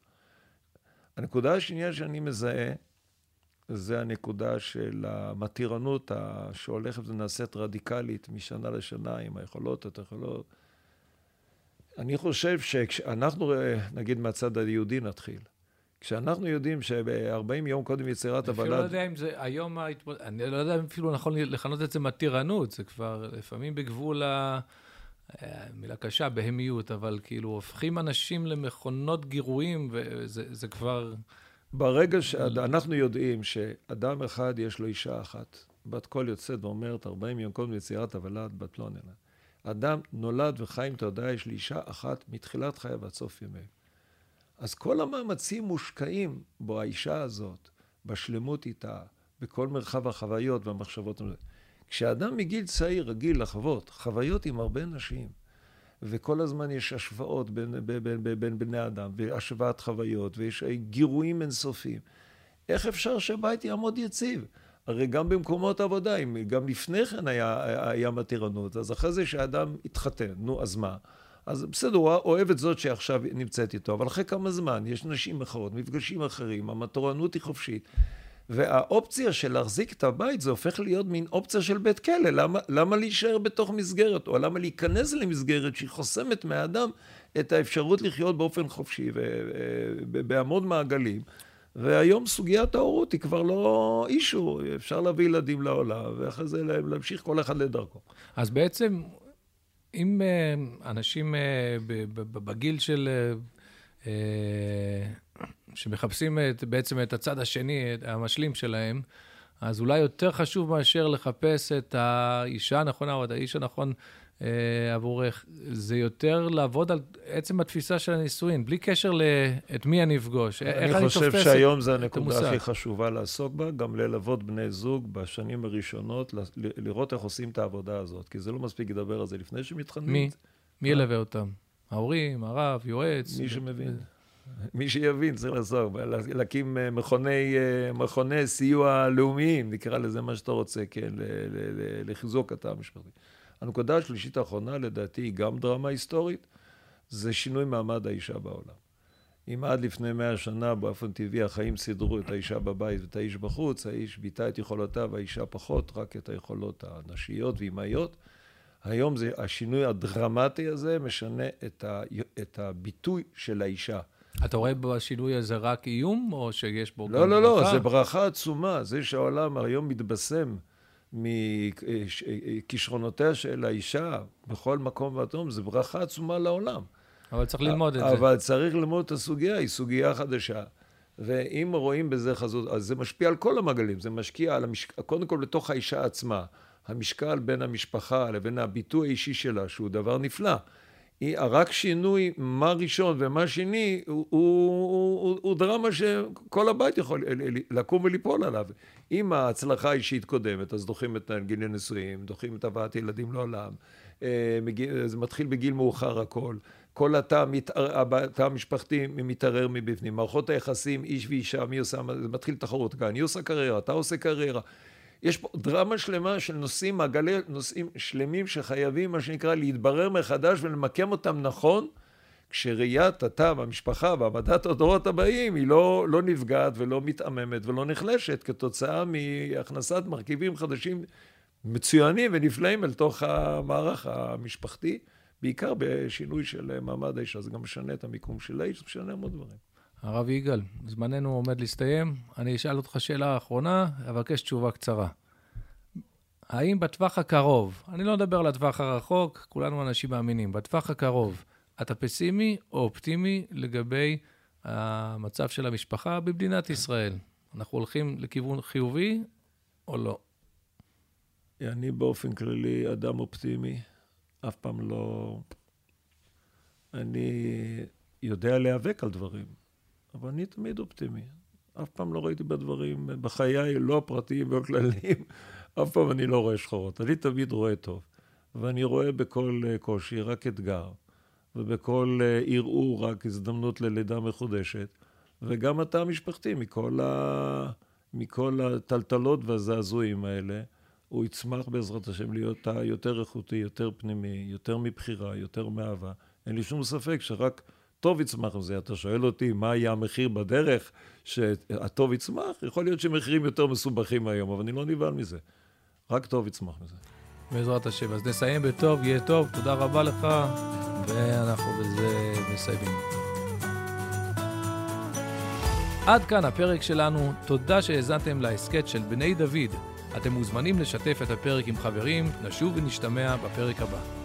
הנקודה השנייה שאני מזהה, זה הנקודה של המתירנות שהולכת ונעשית רדיקלית משנה לשנה עם היכולות, את היכולות. אני חושב שכשאנחנו, נגיד מהצד היהודי נתחיל, כשאנחנו יודעים שב-40 יום קודם יצירת הבלד... אני אפילו לא יודע אם זה היום, ההתמוד... אני לא יודע אם אפילו נכון לכנות את זה מתירנות, זה כבר לפעמים בגבול ה... אה, מילה קשה, בהמיות, אבל כאילו הופכים אנשים למכונות גירויים, וזה כבר... ברגע שאנחנו יודעים שאדם אחד יש לו אישה אחת, בת קול יוצאת ואומרת 40 יום קודם יצירת הוולד, בת לא נהנה. אדם נולד וחי עם תודעה, יש לי אישה אחת מתחילת חייו ועד סוף ימיהם. אז כל המאמצים מושקעים בו, האישה הזאת, בשלמות איתה, בכל מרחב החוויות והמחשבות. כשאדם מגיל צעיר רגיל לחוות חוויות עם הרבה נשים, וכל הזמן יש השוואות בין, בין, בין, בין, בין בני אדם, והשוואת חוויות, ויש גירויים אינסופיים, איך אפשר שהבית יעמוד יציב? הרי גם במקומות עבודה, גם לפני כן היה, היה מתירנות, אז אחרי זה שאדם התחתן, נו, אז מה? אז בסדר, הוא אוהב את זאת שעכשיו נמצאת איתו, אבל אחרי כמה זמן יש נשים אחרות, מפגשים אחרים, המתורנות היא חופשית. והאופציה של להחזיק את הבית זה הופך להיות מין אופציה של בית כלא. למה, למה להישאר בתוך מסגרת, או למה להיכנס למסגרת שהיא חוסמת מהאדם את האפשרות לחיות באופן חופשי ובהמון מעגלים. והיום סוגיית ההורות היא כבר לא אישו, אפשר להביא ילדים לעולם, ואחרי זה להמשיך כל אחד לדרכו. אז בעצם אם אה, אנשים אה, בגיל של... אה, שמחפשים את, בעצם את הצד השני, את המשלים שלהם, אז אולי יותר חשוב מאשר לחפש את האישה הנכונה או את האיש הנכון אה, עבורך, זה יותר לעבוד על עצם התפיסה של הנישואין, בלי קשר לאת מי אני אפגוש. איך אני חושב שהיום זו הנקודה הכי חשובה לעסוק בה, גם ללוות בני זוג בשנים הראשונות, לראות איך עושים את העבודה הזאת, כי זה לא מספיק לדבר על זה לפני שמתחננים. מי? מי ילווה אותם? ההורים, הרב, יועץ? מי שמבין. מי שיבין צריך לעשות, להקים אה, מכוני, אה, מכוני סיוע לאומיים, נקרא לזה מה שאתה רוצה, כן, לחיזוק התא המשפחתי. הנקודה השלישית האחרונה, לדעתי, היא גם דרמה היסטורית, זה שינוי מעמד האישה בעולם. אם עד לפני מאה שנה באופן טבעי החיים סידרו את האישה בבית ואת האיש בחוץ, האיש ביטא את יכולותיו, האישה פחות, רק את היכולות הנשיות ואימהיות. היום זה, השינוי הדרמטי הזה משנה את, ה, את הביטוי של האישה. אתה רואה בשינוי הזה רק איום, או שיש בו לא, גם לא, לא ברכה? לא, לא, לא, זה ברכה עצומה. זה שהעולם היום מתבשם מכישרונותיה של האישה בכל מקום ואטום, זה ברכה עצומה לעולם. אבל צריך ללמוד את זה. אבל צריך ללמוד את הסוגיה, היא סוגיה חדשה. ואם רואים בזה חזות, אז זה משפיע על כל המעגלים, זה משקיע על המשק... קודם כל לתוך האישה עצמה. המשקל בין המשפחה לבין הביטוי האישי שלה, שהוא דבר נפלא. רק שינוי מה ראשון ומה שני הוא, הוא, הוא, הוא דרמה שכל הבית יכול לקום וליפול עליו. אם ההצלחה האישית קודמת, אז דוחים את גיל הנישואים, דוחים את הבאת ילדים לעולם, אה, זה מתחיל בגיל מאוחר הכל. כל התא, התא המשפחתי מתערער מבפנים. מערכות היחסים, איש ואישה, מי עושה, זה מתחיל תחרות. אני עושה קריירה, אתה עושה קריירה. יש פה דרמה שלמה של נושאים, מעגלי נושאים שלמים שחייבים, מה שנקרא, להתברר מחדש ולמקם אותם נכון, כשראיית התא והמשפחה והעמדת הדורות הבאים היא לא, לא נפגעת ולא מתעממת ולא נחלשת כתוצאה מהכנסת מרכיבים חדשים מצוינים ונפלאים אל תוך המערך המשפחתי, בעיקר בשינוי של מעמד האישה. זה גם משנה את המיקום של האיש, זה משנה המון דברים. הרב יגאל, זמננו עומד להסתיים. אני אשאל אותך שאלה אחרונה, אבקש תשובה קצרה. האם בטווח הקרוב, אני לא מדבר על הטווח הרחוק, כולנו אנשים מאמינים, בטווח הקרוב, אתה פסימי או אופטימי לגבי המצב של המשפחה במדינת ישראל? אנחנו הולכים לכיוון חיובי או לא? אני באופן כללי אדם אופטימי, אף פעם לא... אני יודע להיאבק על דברים. אבל אני תמיד אופטימי. אף פעם לא ראיתי בדברים, בחיי, לא הפרטיים ולא הכלליים, אף פעם אני לא רואה שחורות. אני תמיד רואה טוב. ואני רואה בכל אה, קושי רק אתגר, ובכל אה, ערעור רק הזדמנות ללידה מחודשת, וגם התא המשפחתי, מכל, ה... מכל הטלטלות והזעזועים האלה, הוא יצמח בעזרת השם להיות תא יותר איכותי, יותר פנימי, יותר מבחירה, יותר מאהבה. אין לי שום ספק שרק טוב יצמח מזה. אתה שואל אותי מה יהיה המחיר בדרך שהטוב יצמח? יכול להיות שמחירים יותר מסובכים היום, אבל אני לא נבהל מזה. רק טוב יצמח מזה. בעזרת השם. אז נסיים בטוב, יהיה טוב. תודה רבה לך, ואנחנו בזה מסיימים. עד כאן הפרק שלנו, תודה שהאזנתם להסכת של בני דוד. אתם מוזמנים לשתף את הפרק עם חברים, נשוב ונשתמע בפרק הבא.